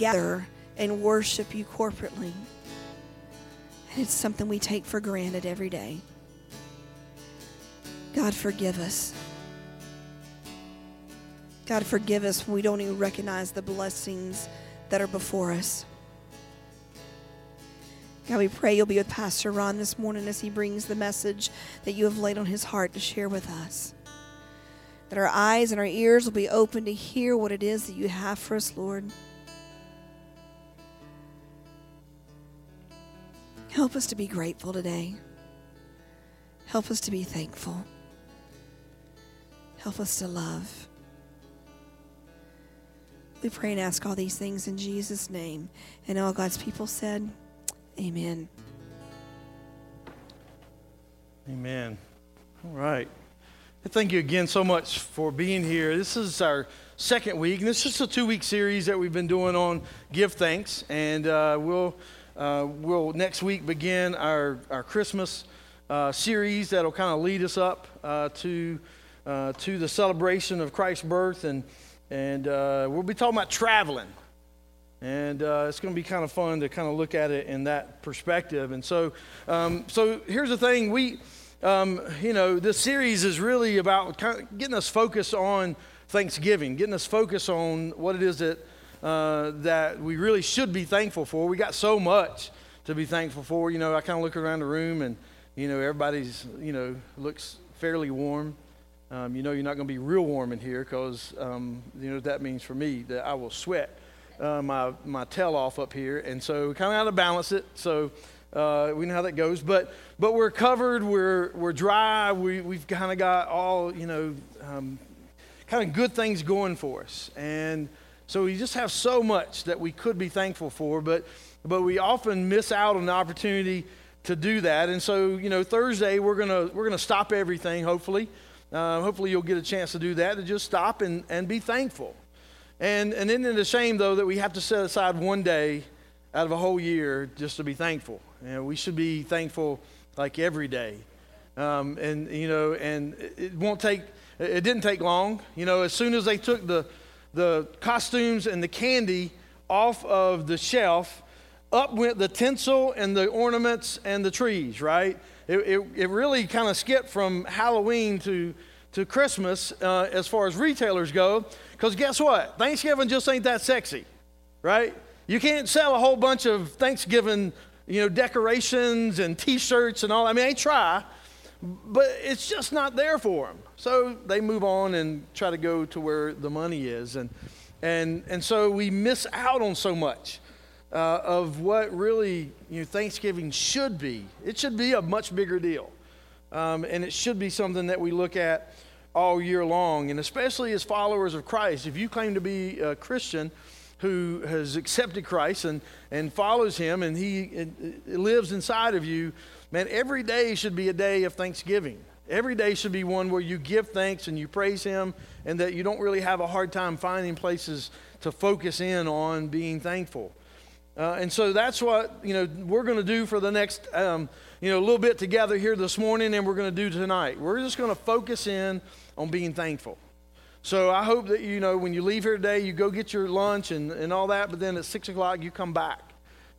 gather and worship you corporately. And it's something we take for granted every day. God, forgive us. God, forgive us when we don't even recognize the blessings that are before us. God, we pray you'll be with Pastor Ron this morning as he brings the message that you have laid on his heart to share with us. That our eyes and our ears will be open to hear what it is that you have for us, Lord. Help us to be grateful today. Help us to be thankful. Help us to love. We pray and ask all these things in Jesus' name. And all God's people said, Amen. Amen. All right. Thank you again so much for being here. This is our second week, and this is a two week series that we've been doing on Give Thanks. And uh, we'll, uh, we'll next week begin our, our Christmas uh, series that'll kind of lead us up uh, to, uh, to the celebration of Christ's birth. And and uh, we'll be talking about traveling. And uh, it's going to be kind of fun to kind of look at it in that perspective. And so, um, so here's the thing: we, um, you know, this series is really about kind of getting us focused on Thanksgiving, getting us focused on what it is that uh, that we really should be thankful for. We got so much to be thankful for. You know, I kind of look around the room, and you know, everybody's you know looks fairly warm. Um, you know you're not going to be real warm in here because um, you know what that means for me that I will sweat uh, my my tail off up here, and so we kind of got to balance it. So uh, we know how that goes, but but we're covered, we're we're dry, we we've kind of got all you know um, kind of good things going for us, and so we just have so much that we could be thankful for, but but we often miss out on the opportunity to do that, and so you know Thursday we're gonna we're gonna stop everything hopefully. Uh, hopefully, you'll get a chance to do that, to just stop and, and be thankful. And, and isn't it a shame, though, that we have to set aside one day out of a whole year just to be thankful? And we should be thankful like every day. Um, and, you know, and it won't take, it didn't take long. You know, as soon as they took the, the costumes and the candy off of the shelf, up went the tinsel and the ornaments and the trees, right? it, it, it really kind of skipped from Halloween to, to Christmas uh, as far as retailers go. Because guess what? Thanksgiving just ain't that sexy, right? You can't sell a whole bunch of Thanksgiving, you know, decorations and T-shirts and all. I mean, they try, but it's just not there for them. So they move on and try to go to where the money is, and and and so we miss out on so much uh, of what really you know, Thanksgiving should be. It should be a much bigger deal. Um, and it should be something that we look at all year long. And especially as followers of Christ, if you claim to be a Christian who has accepted Christ and, and follows Him and He it, it lives inside of you, man, every day should be a day of thanksgiving. Every day should be one where you give thanks and you praise Him, and that you don't really have a hard time finding places to focus in on being thankful. Uh, and so that's what you know we're going to do for the next um, you know a little bit together here this morning, and we're going to do tonight. We're just going to focus in on being thankful. So I hope that you know when you leave here today, you go get your lunch and, and all that, but then at six o'clock you come back,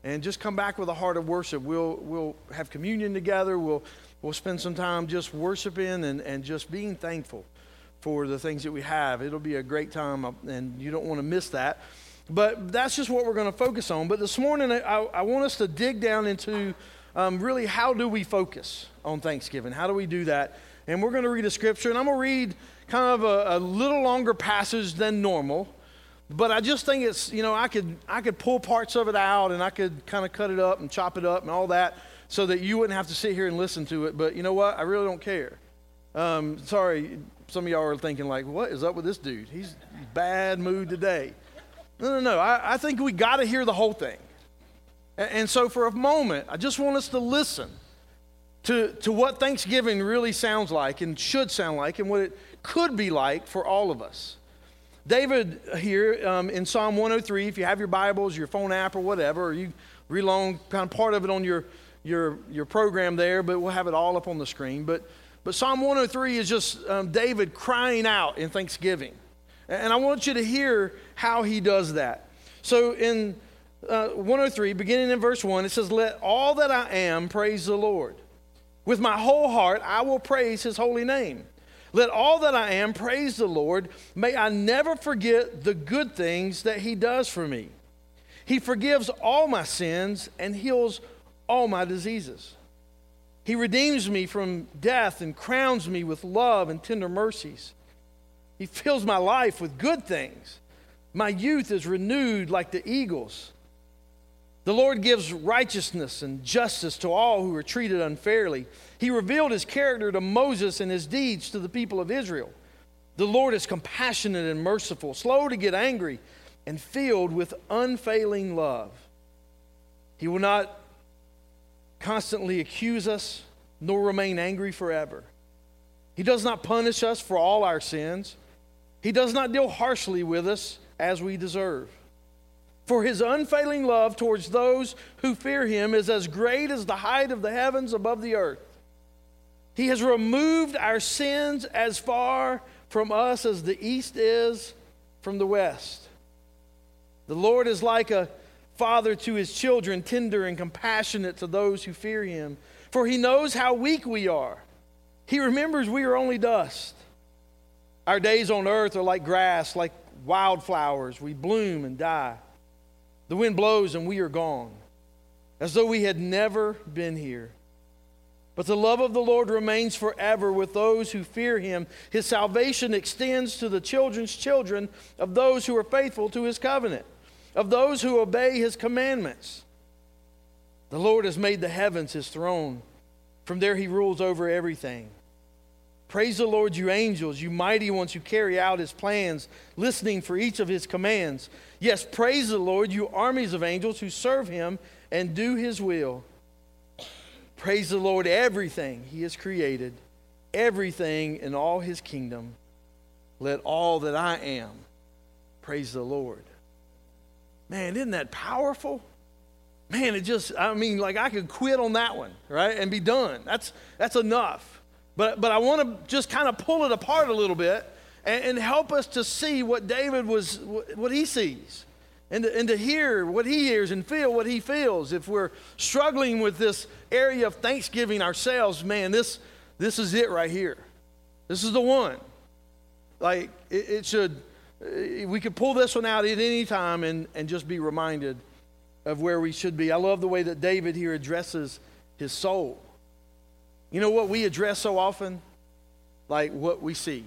and just come back with a heart of worship. We'll we'll have communion together. We'll we'll spend some time just worshiping and, and just being thankful for the things that we have. It'll be a great time, and you don't want to miss that. But that's just what we're going to focus on. But this morning, I, I want us to dig down into um, really how do we focus on Thanksgiving? How do we do that? And we're going to read a scripture, and I'm going to read kind of a, a little longer passage than normal. But I just think it's, you know, I could, I could pull parts of it out and I could kind of cut it up and chop it up and all that so that you wouldn't have to sit here and listen to it. But you know what? I really don't care. Um, sorry, some of y'all are thinking, like, what is up with this dude? He's bad mood today. No, no, no. I, I think we got to hear the whole thing. And, and so, for a moment, I just want us to listen to, to what Thanksgiving really sounds like and should sound like and what it could be like for all of us. David here um, in Psalm 103, if you have your Bibles, your phone app, or whatever, or you read along kind of part of it on your, your, your program there, but we'll have it all up on the screen. But, but Psalm 103 is just um, David crying out in thanksgiving. And I want you to hear how he does that. So in uh, 103, beginning in verse 1, it says, Let all that I am praise the Lord. With my whole heart, I will praise his holy name. Let all that I am praise the Lord. May I never forget the good things that he does for me. He forgives all my sins and heals all my diseases. He redeems me from death and crowns me with love and tender mercies. He fills my life with good things. My youth is renewed like the eagles. The Lord gives righteousness and justice to all who are treated unfairly. He revealed his character to Moses and his deeds to the people of Israel. The Lord is compassionate and merciful, slow to get angry, and filled with unfailing love. He will not constantly accuse us, nor remain angry forever. He does not punish us for all our sins. He does not deal harshly with us as we deserve. For his unfailing love towards those who fear him is as great as the height of the heavens above the earth. He has removed our sins as far from us as the east is from the west. The Lord is like a father to his children, tender and compassionate to those who fear him. For he knows how weak we are. He remembers we are only dust. Our days on earth are like grass, like wildflowers. We bloom and die. The wind blows and we are gone, as though we had never been here. But the love of the Lord remains forever with those who fear him. His salvation extends to the children's children of those who are faithful to his covenant, of those who obey his commandments. The Lord has made the heavens his throne. From there he rules over everything. Praise the Lord, you angels, you mighty ones who carry out his plans, listening for each of his commands. Yes, praise the Lord, you armies of angels who serve him and do his will. Praise the Lord, everything he has created, everything in all his kingdom. Let all that I am praise the Lord. Man, isn't that powerful? Man, it just, I mean, like I could quit on that one, right? And be done. That's, that's enough. But, but I want to just kind of pull it apart a little bit and, and help us to see what David was, what he sees. And to, and to hear what he hears and feel what he feels. If we're struggling with this area of thanksgiving ourselves, man, this, this is it right here. This is the one. Like, it, it should, eh, we could pull this one out at any time and, and just be reminded of where we should be. I love the way that David here addresses his soul. You know what we address so often? Like what we see.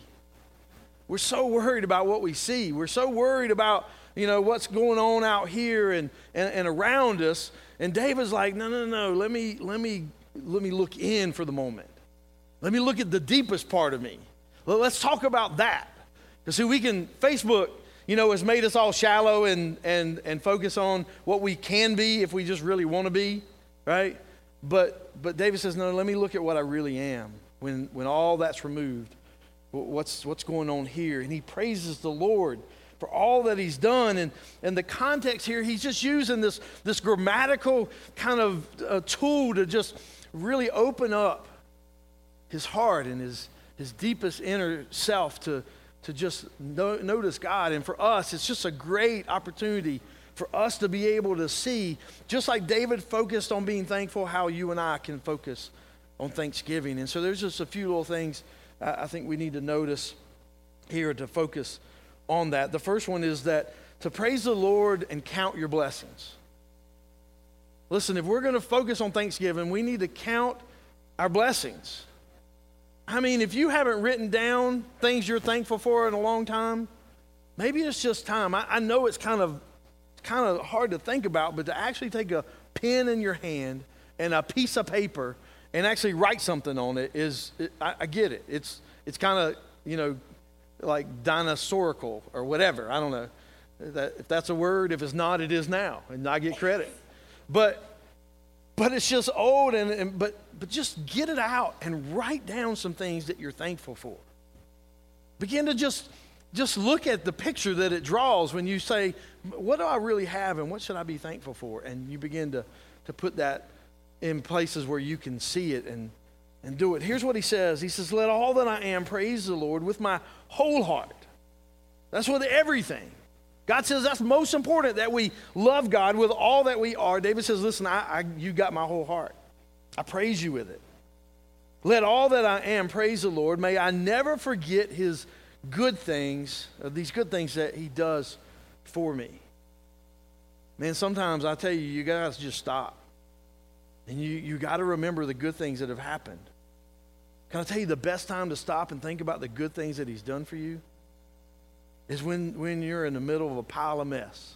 We're so worried about what we see. We're so worried about, you know, what's going on out here and, and, and around us. And David's like, no, no, no, let me, let me, let me look in for the moment. Let me look at the deepest part of me. Well, let's talk about that. Because see, we can, Facebook, you know, has made us all shallow and, and, and focus on what we can be if we just really want to be, right? But, but David says, no, let me look at what I really am when, when all that's removed. What's, what's going on here? And he praises the Lord for all that he's done. And, and the context here, he's just using this, this grammatical kind of uh, tool to just really open up his heart and his, his deepest inner self to, to just no, notice God. And for us, it's just a great opportunity for us to be able to see, just like David focused on being thankful, how you and I can focus on Thanksgiving. And so there's just a few little things I think we need to notice here to focus on that. The first one is that to praise the Lord and count your blessings. Listen, if we're going to focus on Thanksgiving, we need to count our blessings. I mean, if you haven't written down things you're thankful for in a long time, maybe it's just time. I, I know it's kind of kind of hard to think about, but to actually take a pen in your hand and a piece of paper and actually write something on it is, it, I, I, get it. It's, it's kind of, you know, like dinosaurical or whatever. I don't know that, if that's a word. If it's not, it is now, and I get credit. But, but it's just old, and, and but, but just get it out and write down some things that you're thankful for. Begin to just just look at the picture that it draws when you say, What do I really have and what should I be thankful for? And you begin to, to put that in places where you can see it and, and do it. Here's what he says He says, Let all that I am praise the Lord with my whole heart. That's with everything. God says that's most important that we love God with all that we are. David says, Listen, I, I, you got my whole heart. I praise you with it. Let all that I am praise the Lord. May I never forget his good things, uh, these good things that he does for me. Man, sometimes I tell you, you guys just stop. And you, you got to remember the good things that have happened. Can I tell you the best time to stop and think about the good things that he's done for you? is when, when you're in the middle of a pile of mess.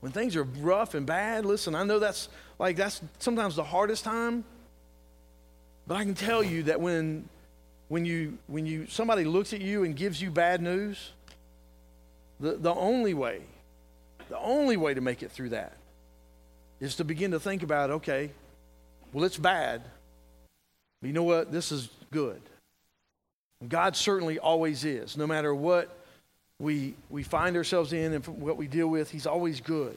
When things are rough and bad, listen, I know that's like that's sometimes the hardest time. But I can tell you that when when you when you somebody looks at you and gives you bad news, the, the only way, the only way to make it through that is to begin to think about, okay, well it's bad. But you know what? This is good. God certainly always is, no matter what we, we find ourselves in and what we deal with, He's always good.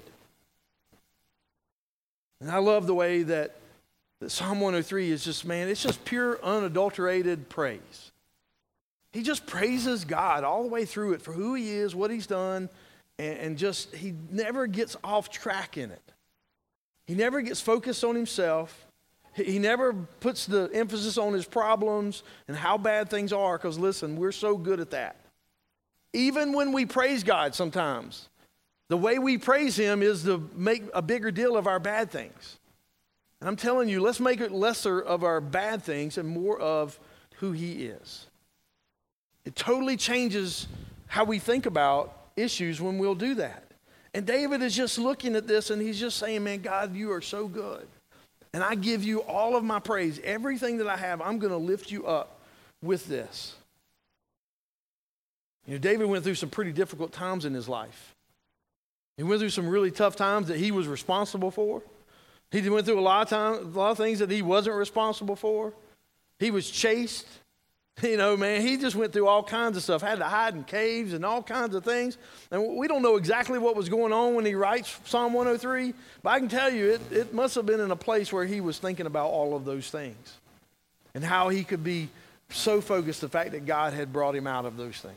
And I love the way that, that Psalm 103 is just, man, it's just pure, unadulterated praise. He just praises God all the way through it for who He is, what He's done, and, and just, He never gets off track in it. He never gets focused on Himself. He never puts the emphasis on his problems and how bad things are because, listen, we're so good at that. Even when we praise God sometimes, the way we praise Him is to make a bigger deal of our bad things. And I'm telling you, let's make it lesser of our bad things and more of who He is. It totally changes how we think about issues when we'll do that. And David is just looking at this and he's just saying, Man, God, you are so good. And I give you all of my praise. Everything that I have, I'm going to lift you up with this. You know, David went through some pretty difficult times in his life. He went through some really tough times that he was responsible for. He went through a lot of times, a lot of things that he wasn't responsible for. He was chased. You know, man, he just went through all kinds of stuff, had to hide in caves and all kinds of things. And we don't know exactly what was going on when he writes Psalm 103, but I can tell you it, it must have been in a place where he was thinking about all of those things and how he could be so focused the fact that God had brought him out of those things.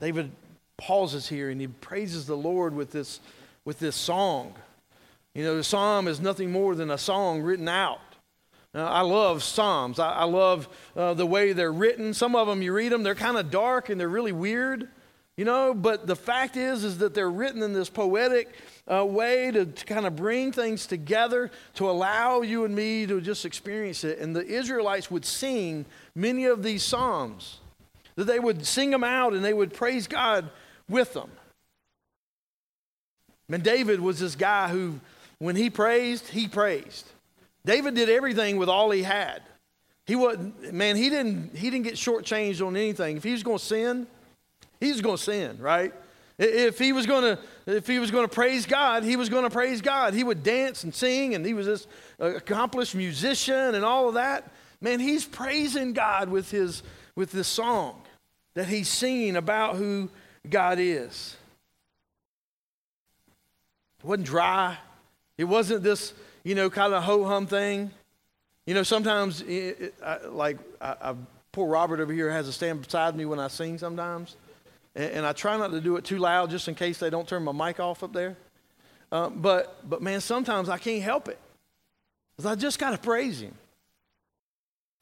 David pauses here and he praises the Lord with this, with this song. You know, the psalm is nothing more than a song written out. Now, I love psalms. I, I love uh, the way they're written. Some of them, you read them, they're kind of dark and they're really weird, you know. But the fact is, is that they're written in this poetic uh, way to, to kind of bring things together to allow you and me to just experience it. And the Israelites would sing many of these psalms that they would sing them out and they would praise God with them. And David was this guy who, when he praised, he praised. David did everything with all he had. He wasn't, man, he didn't, he didn't get shortchanged on anything. If he was going to sin, he was going to sin, right? If he was going to, if he was going to praise God, he was going to praise God. He would dance and sing, and he was this uh, accomplished musician and all of that. Man, he's praising God with his with this song that he's singing about who God is. It wasn't dry. It wasn't this, you know, kind of ho hum thing. You know, sometimes, it, it, I, like, I, I, poor Robert over here has to stand beside me when I sing sometimes. And, and, I try not to do it too loud just in case they don't turn my mic off up there. Uh, but, but man, sometimes I can't help it. Because I just got to praise him.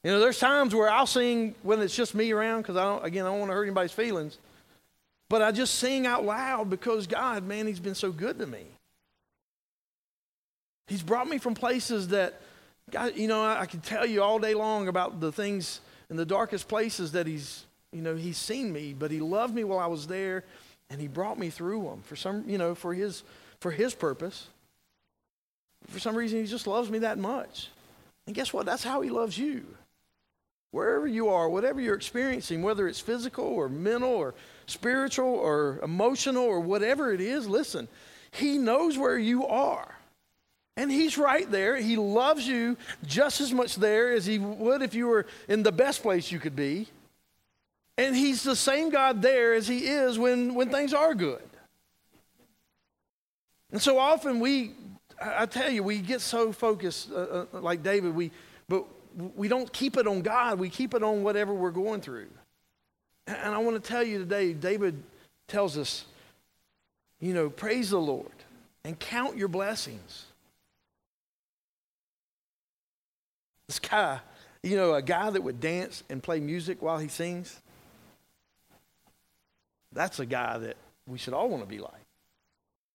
You know, there's times where I'll sing when it's just me around because I don't, again, I don't want to hurt anybody's feelings. But I just sing out loud because God, man, He's been so good to me. He's brought me from places that, God, you know, I, I can tell you all day long about the things in the darkest places that He's, you know, He's seen me, but He loved me while I was there, and He brought me through them for some, you know, for His, for His purpose. For some reason, He just loves me that much. And guess what? That's how He loves you. Wherever you are, whatever you're experiencing, whether it's physical or mental or spiritual or emotional or whatever it is, listen, He knows where you are. And He's right there. He loves you just as much there as He would if you were in the best place you could be. And He's the same God there as He is when, when things are good. And so often we, I tell you, we get so focused, uh, uh, like David, we, but we don't keep it on God, we keep it on whatever we're going through. And I want to tell you today, David tells us, you know, praise the Lord and count your blessings. This guy, you know, a guy that would dance and play music while he sings, that's a guy that we should all want to be like.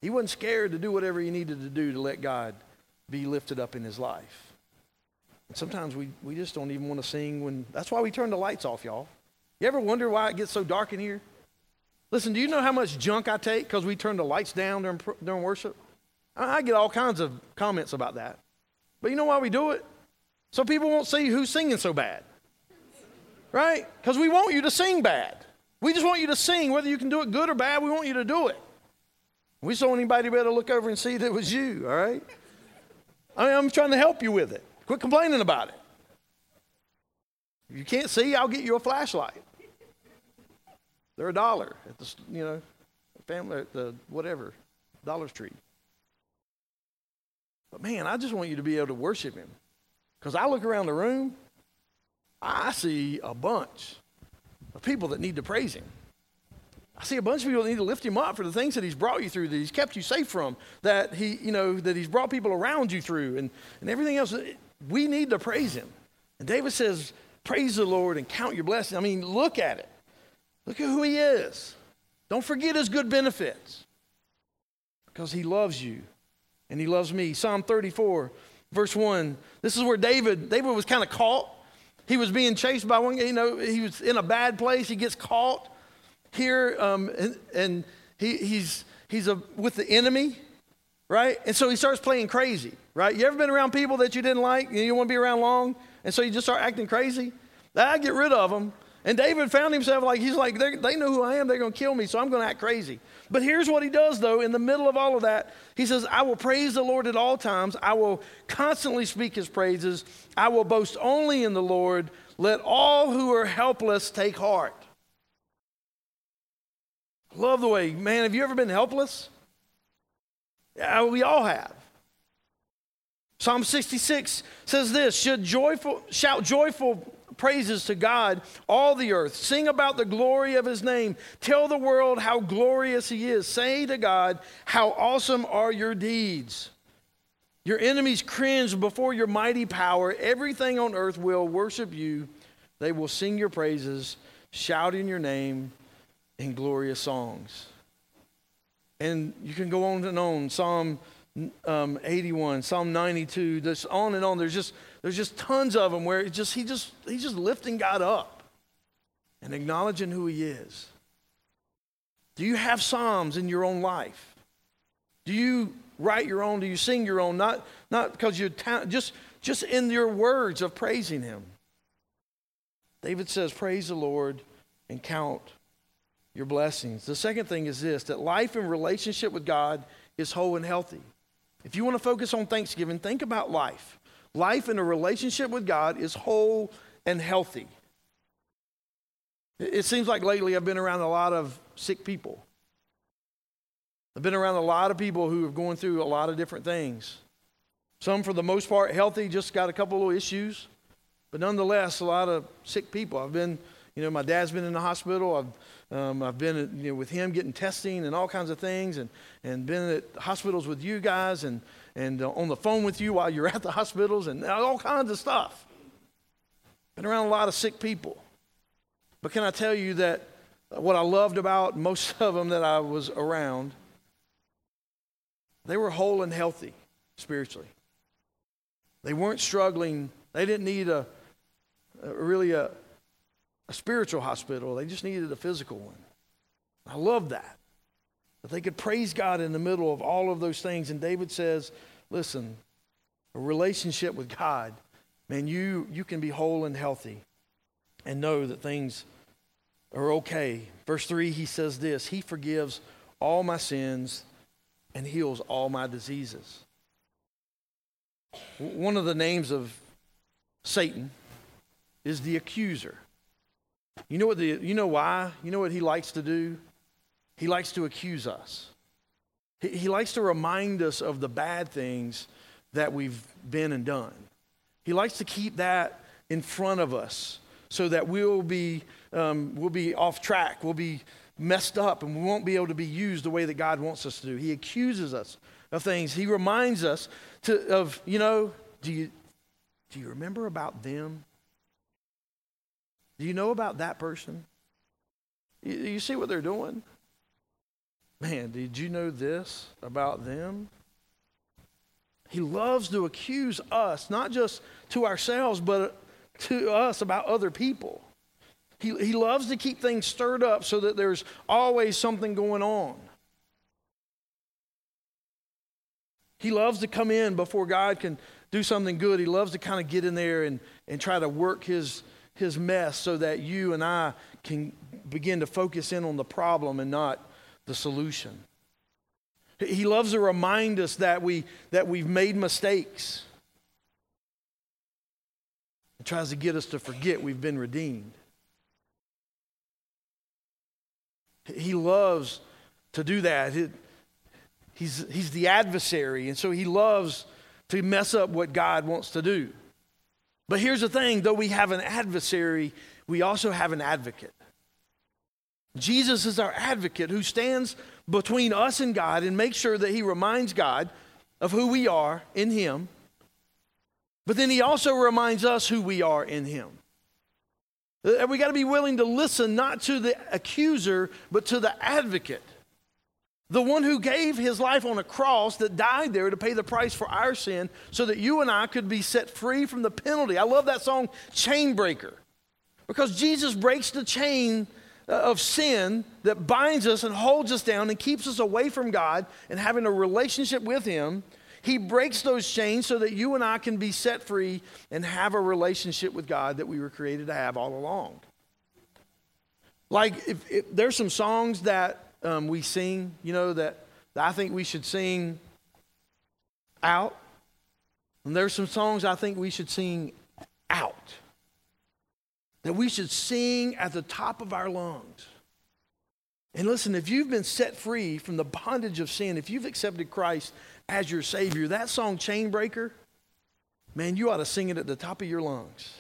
He wasn't scared to do whatever he needed to do to let God be lifted up in his life. And sometimes we, we just don't even want to sing when, that's why we turn the lights off, y'all. You ever wonder why it gets so dark in here? Listen, do you know how much junk I take because we turn the lights down during, during worship? I, I get all kinds of comments about that. But you know why we do it? So people won't see who's singing so bad. Right? Because we want you to sing bad. We just want you to sing, whether you can do it good or bad, we want you to do it. We just want anybody to be able to look over and see that it was you, all right? I mean, I'm trying to help you with it. Quit complaining about it. If you can't see, I'll get you a flashlight. They're a dollar at the, you know, family, at the whatever, Dollar Tree. But man, I just want you to be able to worship Him. Because I look around the room, I see a bunch of people that need to praise Him. I see a bunch of people that need to lift him up for the things that he's brought you through, that he's kept you safe from, that he, you know, that he's brought people around you through, and, and everything else. We need to praise him. And David says, Praise the Lord and count your blessings. I mean, look at it. Look at who he is. Don't forget his good benefits. Because he loves you and he loves me. Psalm 34, verse 1. This is where David, David was kind of caught. He was being chased by one, you know, he was in a bad place. He gets caught here, um, and, and he, he's, he's a, with the enemy, right? And so he starts playing crazy, right? You ever been around people that you didn't like and you don't want to be around long? And so you just start acting crazy? I get rid of them. And David found himself like, he's like, they know who I am. They're going to kill me, so I'm going to act crazy. But here's what he does, though, in the middle of all of that. He says, I will praise the Lord at all times. I will constantly speak his praises. I will boast only in the Lord. Let all who are helpless take heart. Love the way, man, have you ever been helpless? Yeah, we all have. Psalm 66 says this should joyful shout joyful praises to God all the earth. Sing about the glory of his name. Tell the world how glorious he is. Say to God how awesome are your deeds. Your enemies cringe before your mighty power. Everything on earth will worship you. They will sing your praises shout in your name in glorious songs. And you can go on and on. Psalm um, 81, Psalm 92, just on and on. There's just there's just tons of them where it just he just he's just lifting God up and acknowledging who He is. Do you have psalms in your own life? Do you write your own? Do you sing your own? Not not because you're ta- just just in your words of praising Him. David says, "Praise the Lord and count your blessings. The second thing is this that life in relationship with God is whole and healthy. If you want to focus on Thanksgiving, think about life. Life in a relationship with God is whole and healthy. It seems like lately I've been around a lot of sick people. I've been around a lot of people who are going through a lot of different things. Some, for the most part, healthy, just got a couple of issues, but nonetheless, a lot of sick people. I've been, you know, my dad's been in the hospital. I've um, I've been you know, with him getting testing and all kinds of things, and, and been at hospitals with you guys, and, and uh, on the phone with you while you're at the hospitals, and all kinds of stuff. Been around a lot of sick people. But can I tell you that what I loved about most of them that I was around, they were whole and healthy spiritually. They weren't struggling. They didn't need a, a really a, a spiritual hospital, they just needed a physical one. I love that. That they could praise God in the middle of all of those things. And David says, listen, a relationship with God, man, you, you can be whole and healthy and know that things are okay. Verse 3, he says this He forgives all my sins and heals all my diseases. One of the names of Satan is the accuser. You know what the you know why? You know what he likes to do? He likes to accuse us. He, he likes to remind us of the bad things that we've been and done. He likes to keep that in front of us so that we'll be, um, we'll be off track, we'll be messed up, and we won't be able to be used the way that God wants us to do. He accuses us of things. He reminds us to, of, you know, do you, do you remember about them? Do you know about that person? You, you see what they're doing? Man, did you know this about them? He loves to accuse us, not just to ourselves, but to us about other people. He, he loves to keep things stirred up so that there's always something going on. He loves to come in before God can do something good. He loves to kind of get in there and, and try to work his, his mess so that you and I can begin to focus in on the problem and not the solution. He loves to remind us that, we, that we've made mistakes. He tries to get us to forget we've been redeemed. He loves to do that. He's, he's the adversary, and so he loves to mess up what God wants to do. But here's the thing though we have an adversary, we also have an advocate. Jesus is our advocate who stands between us and God and makes sure that he reminds God of who we are in him. But then he also reminds us who we are in him. Uh, we got to be willing to listen not to the accuser, but to the advocate. The one who gave his life on a cross that died there to pay the price for our sin so that you and I could be set free from the penalty. I love that song, Chain Breaker, because Jesus breaks the chain uh, of sin that binds us and holds us down and keeps us away from God and having a relationship with Him. He breaks those chains so that you and I can be set free and have a relationship with God that we were created to have all along. Like, if, if there's some songs that um, we sing, you know, that, that I think we should sing out. And there's some songs I think we should sing out. That we should sing at the top of our lungs. And listen, if you've been set free from the bondage of sin, if you've accepted Christ as your Savior, that song, Chain Breaker, man, you ought to sing it at the top of your lungs.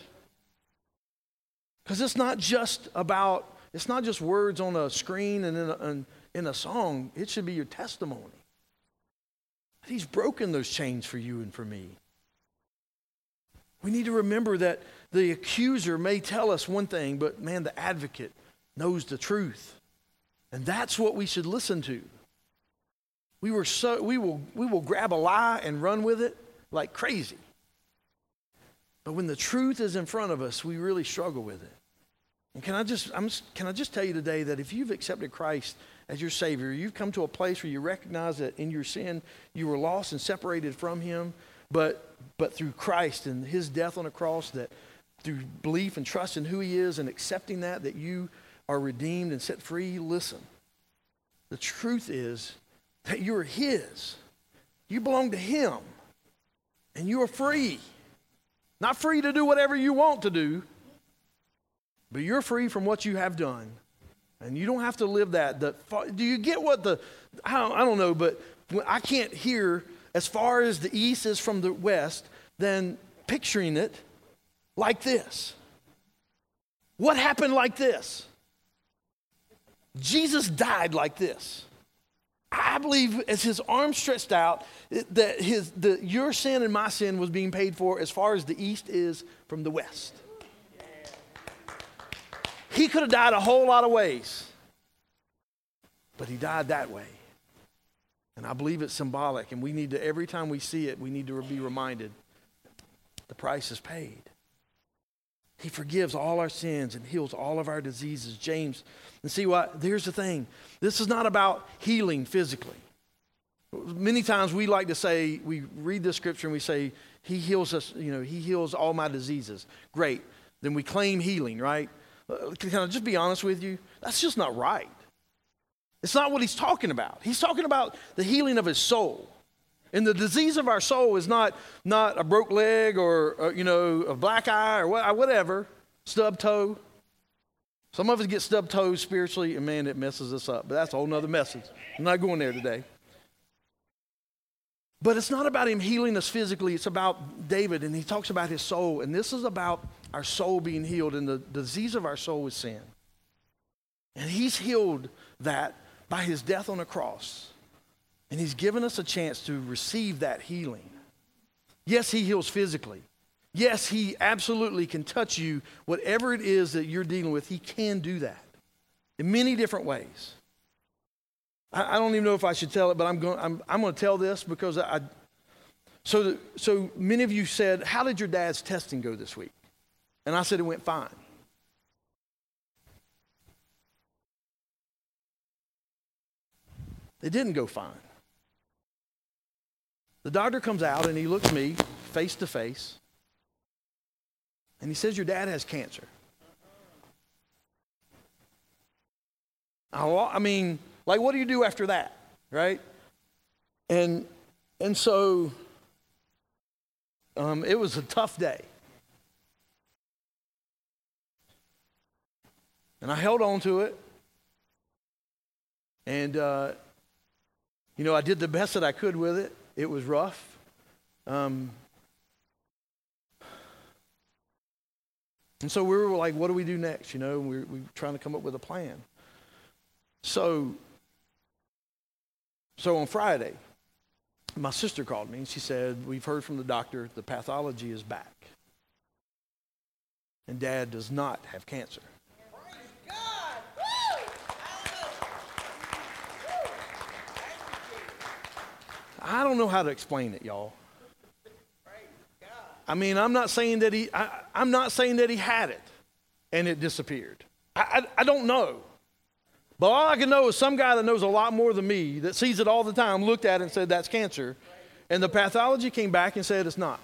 Because it's not just about it's not just words on a screen and a, and in a song, it should be your testimony. He's broken those chains for you and for me. We need to remember that the accuser may tell us one thing, but man, the advocate knows the truth. And that's what we should listen to. We, were so, we, will, we will grab a lie and run with it like crazy. But when the truth is in front of us, we really struggle with it. And can I just, I'm, can I just tell you today that if you've accepted Christ as your Savior, you've come to a place where you recognize that in your sin you were lost and separated from Him, but, but through Christ and His death on the cross, that through belief and trust in who He is and accepting that, that you are redeemed and set free, listen. The truth is that you're His. You belong to Him. And you are free. Not free to do whatever you want to do, but you're free from what you have done. And you don't have to live that. The, do you get what the, I don't, I don't know, but I can't hear as far as the east is from the west than picturing it like this. What happened like this? Jesus died like this. I believe as his arms stretched out, that his, the, your sin and my sin was being paid for as far as the east is from the west. He could have died a whole lot of ways, but he died that way. And I believe it's symbolic, and we need to, every time we see it, we need to be reminded the price is paid. He forgives all our sins and heals all of our diseases. James, and see what? Here's the thing this is not about healing physically. Many times we like to say, we read the scripture and we say, He heals us, you know, He heals all my diseases. Great. Then we claim healing, right? Uh, can I just be honest with you? That's just not right. It's not what he's talking about. He's talking about the healing of his soul. And the disease of our soul is not, not a broke leg or, or uh, you know, a black eye or whatever, stub toe. Some of us get stub toes spiritually, and man, it messes us up. But that's a whole nother message. I'm not going there today. But it's not about him healing us physically, it's about David, and he talks about his soul. And this is about our soul being healed, and the disease of our soul is sin. And he's healed that by his death on the cross. And he's given us a chance to receive that healing. Yes, he heals physically. Yes, he absolutely can touch you, whatever it is that you're dealing with, he can do that in many different ways. I, I don't even know if I should tell it, but I'm going, I'm, I'm going to tell this because I. So, the, so many of you said, How did your dad's testing go this week? And I said, It went fine. It didn't go fine. The doctor comes out and he looks me face to face and he says, Your dad has cancer. I mean, like, what do you do after that, right? And and so um, it was a tough day. And I held on to it. And, uh, you know, I did the best that I could with it. It was rough. Um, and so we were like, what do we do next? You know, we we were trying to come up with a plan. So, so on Friday, my sister called me and she said, We've heard from the doctor, the pathology is back. And dad does not have cancer. I don't know how to explain it, y'all. I mean, I'm not saying that he, I, am not saying that he had it and it disappeared. I, I, I don't know. But all I can know is some guy that knows a lot more than me, that sees it all the time, looked at it and said, that's cancer. And the pathology came back and said it's not.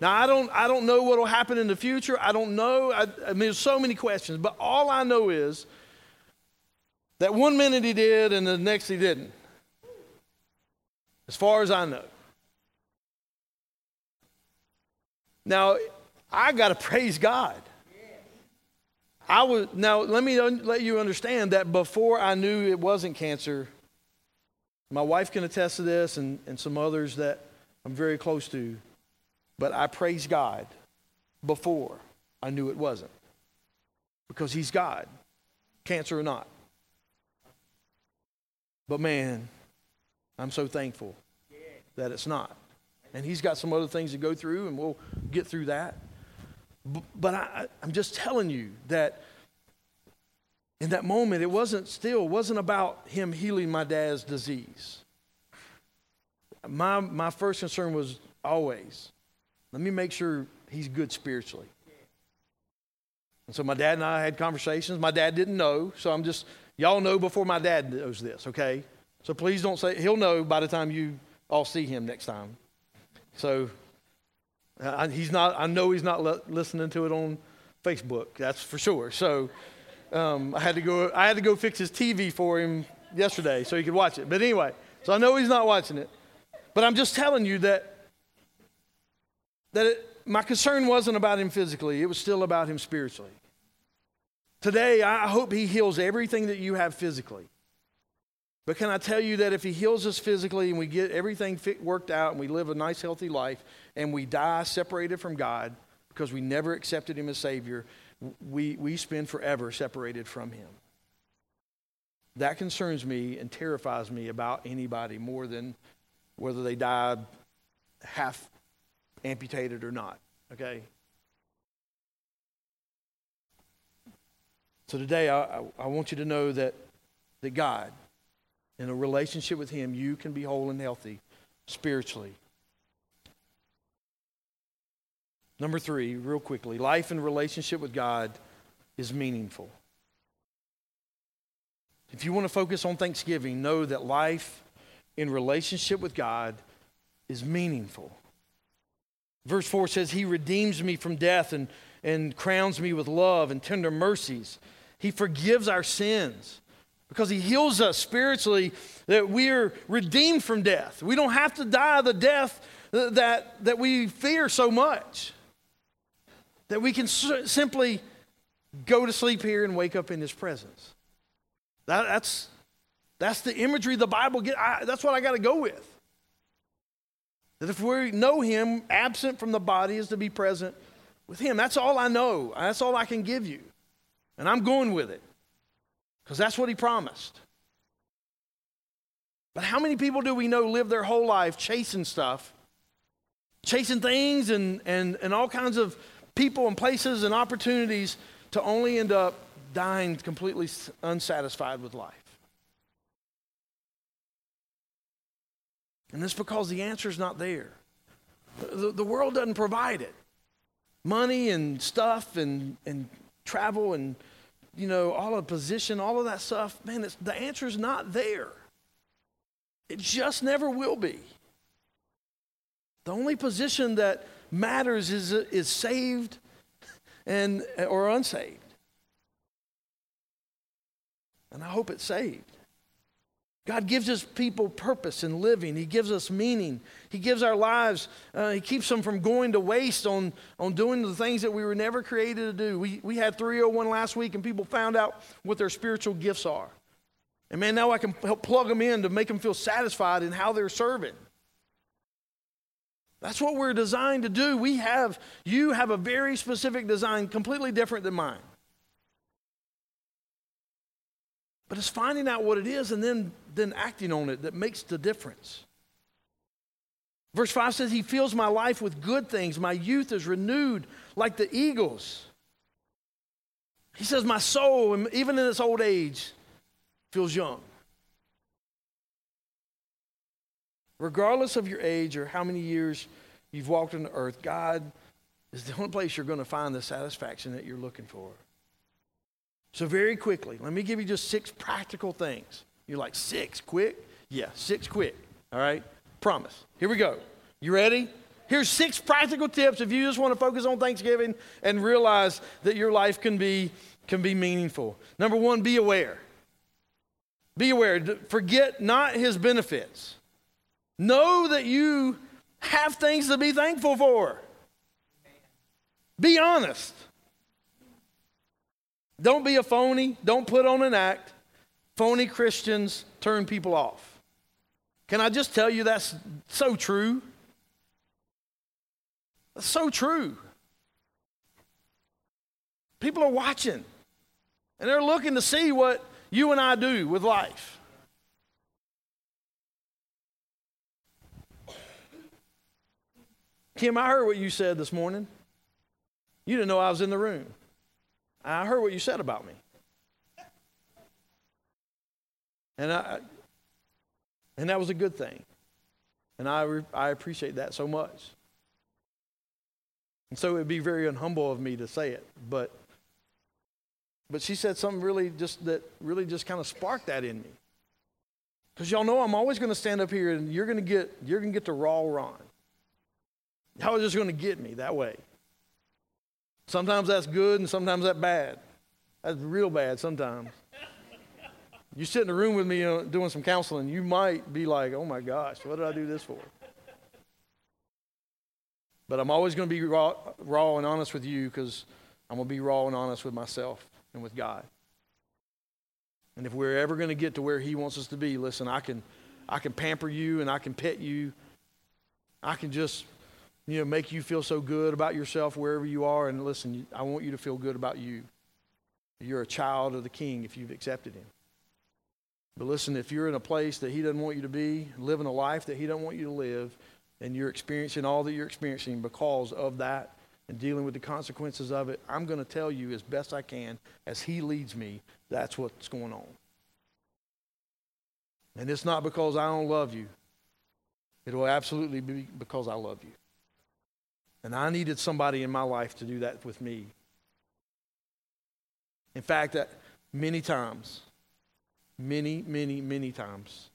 Now, I don't, I don't know what will happen in the future. I don't know. I, I mean, there's so many questions. But all I know is that one minute he did and the next he didn't. As far as I know. Now, I got to praise God. I was now let me let you understand that before I knew it wasn't cancer, my wife can attest to this and, and some others that I'm very close to, but I praise God before I knew it wasn't. Because he's God, cancer or not. But man, I'm so thankful that it's not. And he's got some other things to go through, and we'll get through that. But I, I'm just telling you that in that moment, it wasn't still, It wasn't about him healing my dad's disease. My, my first concern was always, let me make sure he's good spiritually. And so my dad and I had conversations. My dad didn't know, so I'm just, y'all know before my dad knows this, okay? So please don't say, he'll know by the time you all see him next time. So he's not, I know he's not le- listening to it on Facebook, that's for sure. So um, I had to go, I had to go fix his TV for him yesterday so he could watch it. But anyway, so I know he's not watching it. But I'm just telling you that, that it, my concern wasn't about him physically, it was still about him spiritually. Today, I hope he heals everything that you have physically. But can I tell you that if he heals us physically and we get everything worked out and we live a nice, healthy life and we die separated from God because we never accepted him as Savior, we, we spend forever separated from him. That concerns me and terrifies me about anybody more than whether they die half amputated or not. Okay? So today, I, I want you to know that, that God, in a relationship with Him, you can be whole and healthy spiritually. Number three, real quickly life in relationship with God is meaningful. If you want to focus on Thanksgiving, know that life in relationship with God is meaningful. Verse 4 says, He redeems me from death and, and crowns me with love and tender mercies. He forgives our sins because He heals us spiritually, that we are redeemed from death. We don't have to die the death that, that we fear so much. That we can simply go to sleep here and wake up in His presence. That, that's, that's the imagery the Bible get. That's what I got to go with. That if we know him, absent from the body is to be present with him. That's all I know. That's all I can give you. And I'm going with it because that's what he promised. But how many people do we know live their whole life chasing stuff, chasing things and, and, and all kinds of people and places and opportunities to only end up dying completely unsatisfied with life? And it's because the answer is not there. The, the world doesn't provide it. Money and stuff and, and travel and, you know, all of the position, all of that stuff, man, the answer is not there. It just never will be. The only position that matters is, is saved and, or unsaved. And I hope it's saved. God gives us people purpose in living. He gives us meaning. He gives our lives, uh, He keeps them from going to waste on, on doing the things that we were never created to do. We, we had 301 last week, and people found out what their spiritual gifts are. And man, now I can help plug them in to make them feel satisfied in how they're serving. That's what we're designed to do. We have, you have a very specific design, completely different than mine. But it's finding out what it is and then, then acting on it that makes the difference. Verse 5 says, He fills my life with good things. My youth is renewed like the eagles. He says, My soul, even in its old age, feels young. Regardless of your age or how many years you've walked on the earth, God is the only place you're going to find the satisfaction that you're looking for. So, very quickly, let me give you just six practical things. You're like, six quick? Yeah, six quick. All right? Promise. Here we go. You ready? Here's six practical tips if you just want to focus on Thanksgiving and realize that your life can be, can be meaningful. Number one, be aware. Be aware. Forget not his benefits. Know that you have things to be thankful for. Be honest. Don't be a phony. Don't put on an act. Phony Christians turn people off. Can I just tell you that's so true? That's so true. People are watching and they're looking to see what you and I do with life. Kim, I heard what you said this morning. You didn't know I was in the room. I heard what you said about me. And I and that was a good thing. And I, re, I appreciate that so much. And so it would be very unhumble of me to say it, but but she said something really just that really just kind of sparked that in me. Because y'all know I'm always going to stand up here and you're going to get you're going to get the raw Ron. Y'all are just going to get me that way. Sometimes that's good and sometimes that's bad. That's real bad sometimes. You sit in a room with me know, doing some counseling, you might be like, oh my gosh, what did I do this for? But I'm always going to be raw, raw and honest with you because I'm going to be raw and honest with myself and with God. And if we're ever going to get to where He wants us to be, listen, I can, I can pamper you and I can pet you. I can just you know, make you feel so good about yourself wherever you are. And listen, I want you to feel good about you. You're a child of the King if you've accepted Him. But listen, if you're in a place that He doesn't want you to be, living a life that He doesn't want you to live, and you're experiencing all that you're experiencing because of that and dealing with the consequences of it, I'm going to tell you as best I can, as He leads me, that's what's going on. And it's not because I don't love you, it will absolutely be because I love you. And I needed somebody in my life to do that with me. In fact, many times, many, many, many times,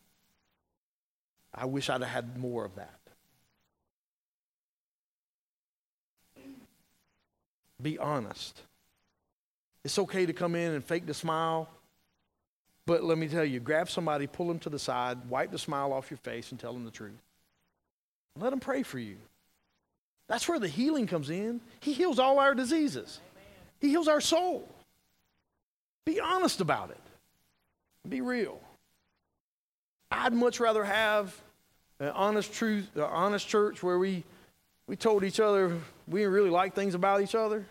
I wish I'd have had more of that. Be honest. It's okay to come in and fake the smile, but let me tell you grab somebody, pull them to the side, wipe the smile off your face, and tell them the truth. Let them pray for you. That's where the healing comes in. He heals all our diseases, He heals our soul. Be honest about it, be real. I'd much rather have an honest truth, an honest church where we, we told each other we didn't really like things about each other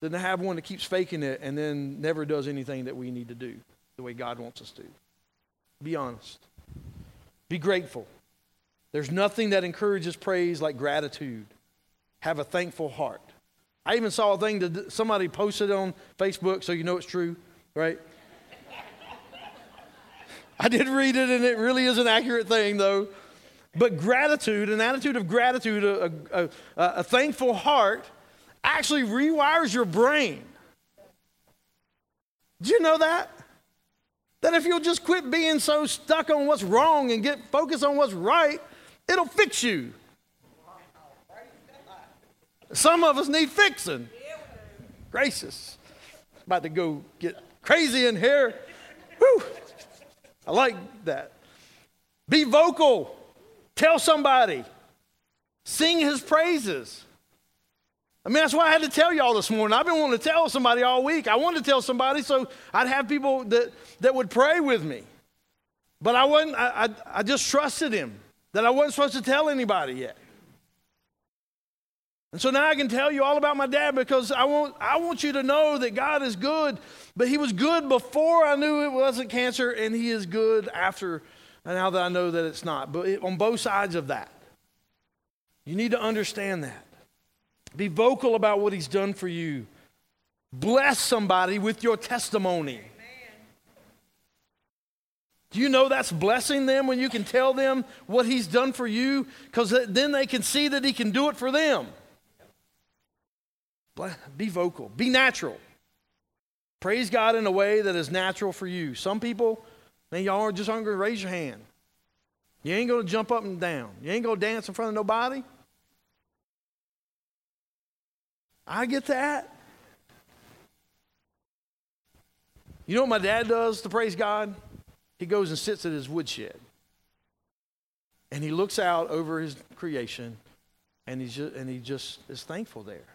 than to have one that keeps faking it and then never does anything that we need to do the way God wants us to. Be honest. Be grateful. There's nothing that encourages praise like gratitude. Have a thankful heart. I even saw a thing that somebody posted on Facebook, so you know it's true, right? I did read it, and it really is an accurate thing, though. But gratitude, an attitude of gratitude, a, a, a, thankful heart, actually rewires your brain. Do you know that? That if you'll just quit being so stuck on what's wrong and get focused on what's right, it'll fix you. Some of us need fixing. Gracious. About to go get crazy in here. Whew. I like that. Be vocal. Tell somebody. Sing his praises. I mean, that's why I had to tell y'all this morning. I've been wanting to tell somebody all week. I wanted to tell somebody so I'd have people that, that would pray with me. But I wasn't, I, I, I just trusted him that I wasn't supposed to tell anybody yet. And so now I can tell you all about my dad because I want, I want you to know that God is good, but He was good before I knew it wasn't cancer, and He is good after, now that I know that it's not. But it, on both sides of that, you need to understand that. Be vocal about what He's done for you. Bless somebody with your testimony. Do you know that's blessing them when you can tell them what He's done for you? Because then they can see that He can do it for them. Be vocal, be natural. Praise God in a way that is natural for you. Some people, man, y'all are just to raise your hand. You ain't going to jump up and down. You ain't going to dance in front of nobody. I get that. You know what my dad does to praise God? He goes and sits at his woodshed. And he looks out over his creation and, he's just, and he just is thankful there.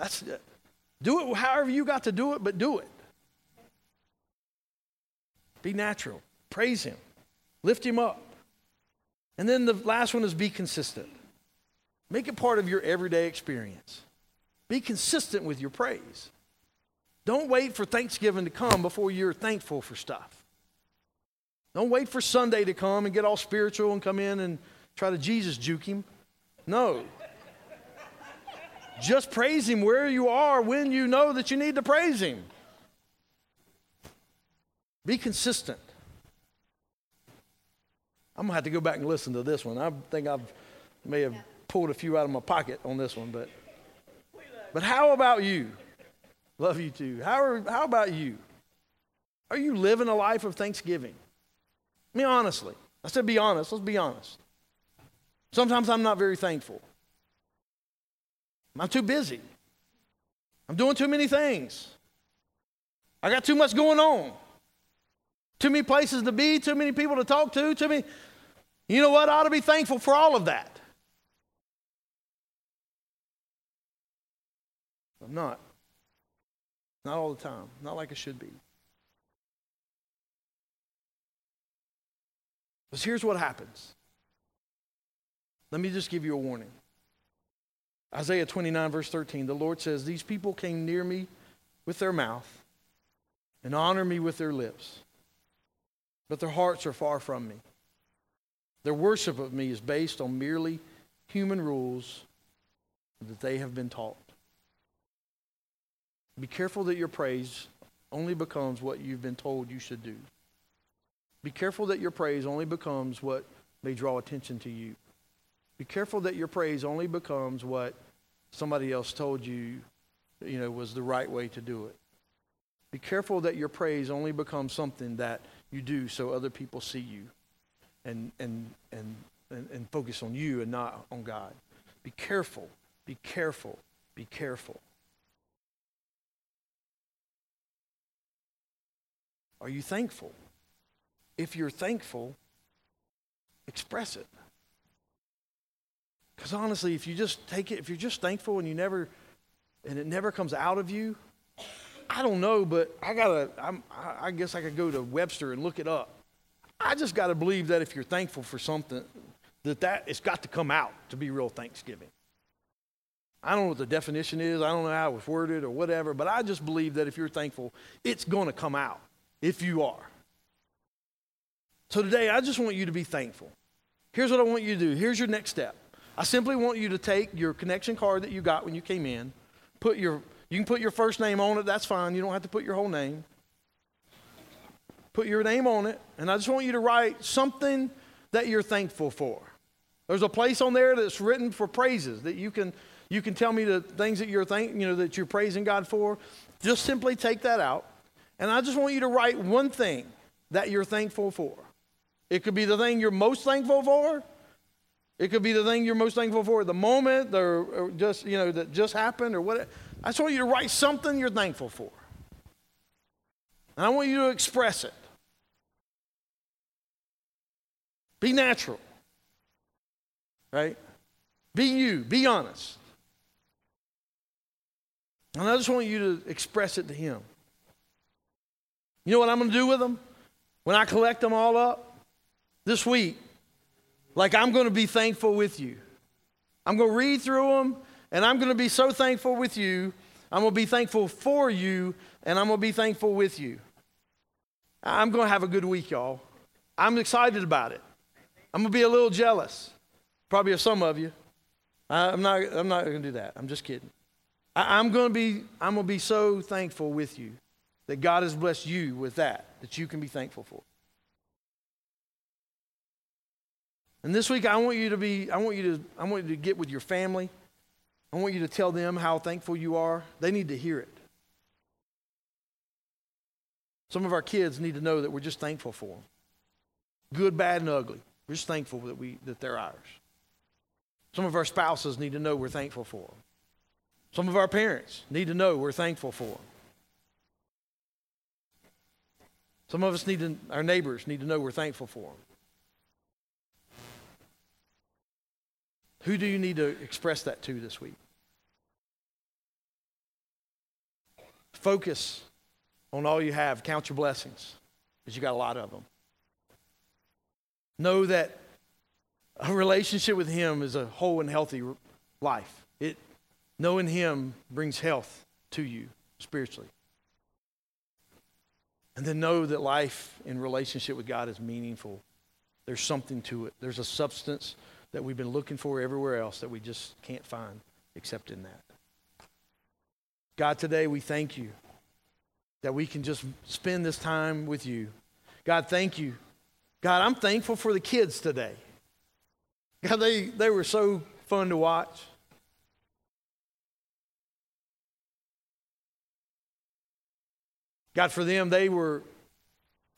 That's it. Do it however you got to do it, but do it. Be natural. Praise Him. Lift Him up. And then the last one is be consistent. Make it part of your everyday experience. Be consistent with your praise. Don't wait for Thanksgiving to come before you're thankful for stuff. Don't wait for Sunday to come and get all spiritual and come in and try to Jesus juke him. No. Just praise Him where you are when you know that you need to praise Him. Be consistent. I'm going to have to go back and listen to this one. I think I may have pulled a few out of my pocket on this one, but but how about you? Love you too. How, are, how about you? Are you living a life of thanksgiving? I mean, honestly. I said be honest. Let's be honest. Sometimes I'm not very thankful. I'm too busy. I'm doing too many things. I got too much going on. Too many places to be, too many people to talk to, too many. You know what? I ought to be thankful for all of that. I'm not. Not all the time. Not like I should be. Because here's what happens. Let me just give you a warning. Isaiah 29, verse 13, the Lord says, These people came near me with their mouth and honor me with their lips, but their hearts are far from me. Their worship of me is based on merely human rules that they have been taught. Be careful that your praise only becomes what you've been told you should do. Be careful that your praise only becomes what may draw attention to you. Be careful that your praise only becomes what somebody else told you, you know, was the right way to do it. Be careful that your praise only becomes something that you do so other people see you and, and, and, and, and focus on you and not on God. Be careful, be careful, be careful. Are you thankful? If you're thankful, express it. Because honestly, if you just take it, if you're just thankful and you never, and it never comes out of you, I don't know, but I gotta, I'm, I guess I could go to Webster and look it up. I just got to believe that if you're thankful for something, that that it's got to come out to be real Thanksgiving. I don't know what the definition is. I don't know how it was worded or whatever, but I just believe that if you're thankful, it's going to come out if you are. So today, I just want you to be thankful. Here's what I want you to do. Here's your next step. I simply want you to take your connection card that you got when you came in, put your you can put your first name on it, that's fine. You don't have to put your whole name. Put your name on it, and I just want you to write something that you're thankful for. There's a place on there that's written for praises that you can you can tell me the things that you're thank, you know that you're praising God for. Just simply take that out. And I just want you to write one thing that you're thankful for. It could be the thing you're most thankful for. It could be the thing you're most thankful for the moment, or, just you know that just happened, or what. I just want you to write something you're thankful for, and I want you to express it. Be natural, right? Be you. Be honest. And I just want you to express it to Him. You know what I'm going to do with them when I collect them all up? this week like I'm going to be thankful with you. I'm going to read through them and I'm going to be so thankful with you. I'm going to be thankful for you and I'm going to be thankful with you. I'm going to have a good week, y'all. I'm excited about it. I'm going to be a little jealous, probably of some of you. I'm not, I'm not going to do that. I'm just kidding. I'm going to be, I'm going to be so thankful with you that God has blessed you with that, that you can be thankful for. And this week, I want you to be, I want you to, I want you to get with your family. I want you to tell them how thankful you are. They need to hear it. Some of our kids need to know that we're just thankful for them. Good, bad, and ugly. We're just thankful that, we, that they're ours. Some of our spouses need to know we're thankful for them. Some of our parents need to know we're thankful for them. Some of us need to, our neighbors need to know we're thankful for them. Who do you need to express that to this week? Focus on all you have. Count your blessings, because you got a lot of them. Know that a relationship with Him is a whole and healthy life. It, knowing Him brings health to you spiritually. And then know that life in relationship with God is meaningful. There's something to it, there's a substance that we've been looking for everywhere else that we just can't find except in that. God, today we thank you that we can just spend this time with you. God, thank you. God, I'm thankful for the kids today. God, they, they were so fun to watch. God, for them, they were,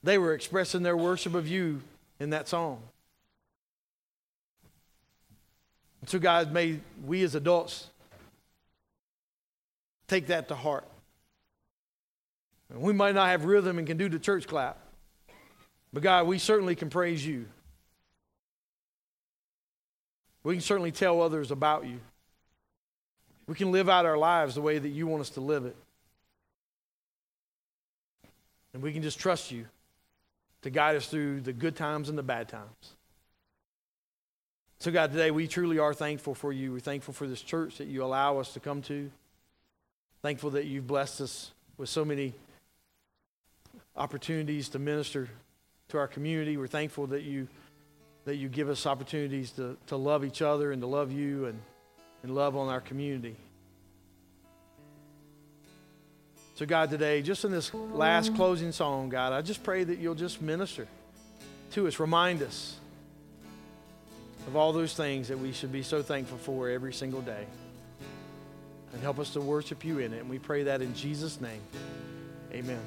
they were expressing their worship of you in that song. And so, God, may we as adults take that to heart. We might not have rhythm and can do the church clap, but God, we certainly can praise you. We can certainly tell others about you. We can live out our lives the way that you want us to live it. And we can just trust you to guide us through the good times and the bad times. So, God, today we truly are thankful for you. We're thankful for this church that you allow us to come to. Thankful that you've blessed us with so many opportunities to minister to our community. We're thankful that you that you give us opportunities to, to love each other and to love you and, and love on our community. So, God, today, just in this last closing song, God, I just pray that you'll just minister to us, remind us of all those things that we should be so thankful for every single day. And help us to worship you in it. And we pray that in Jesus' name. Amen.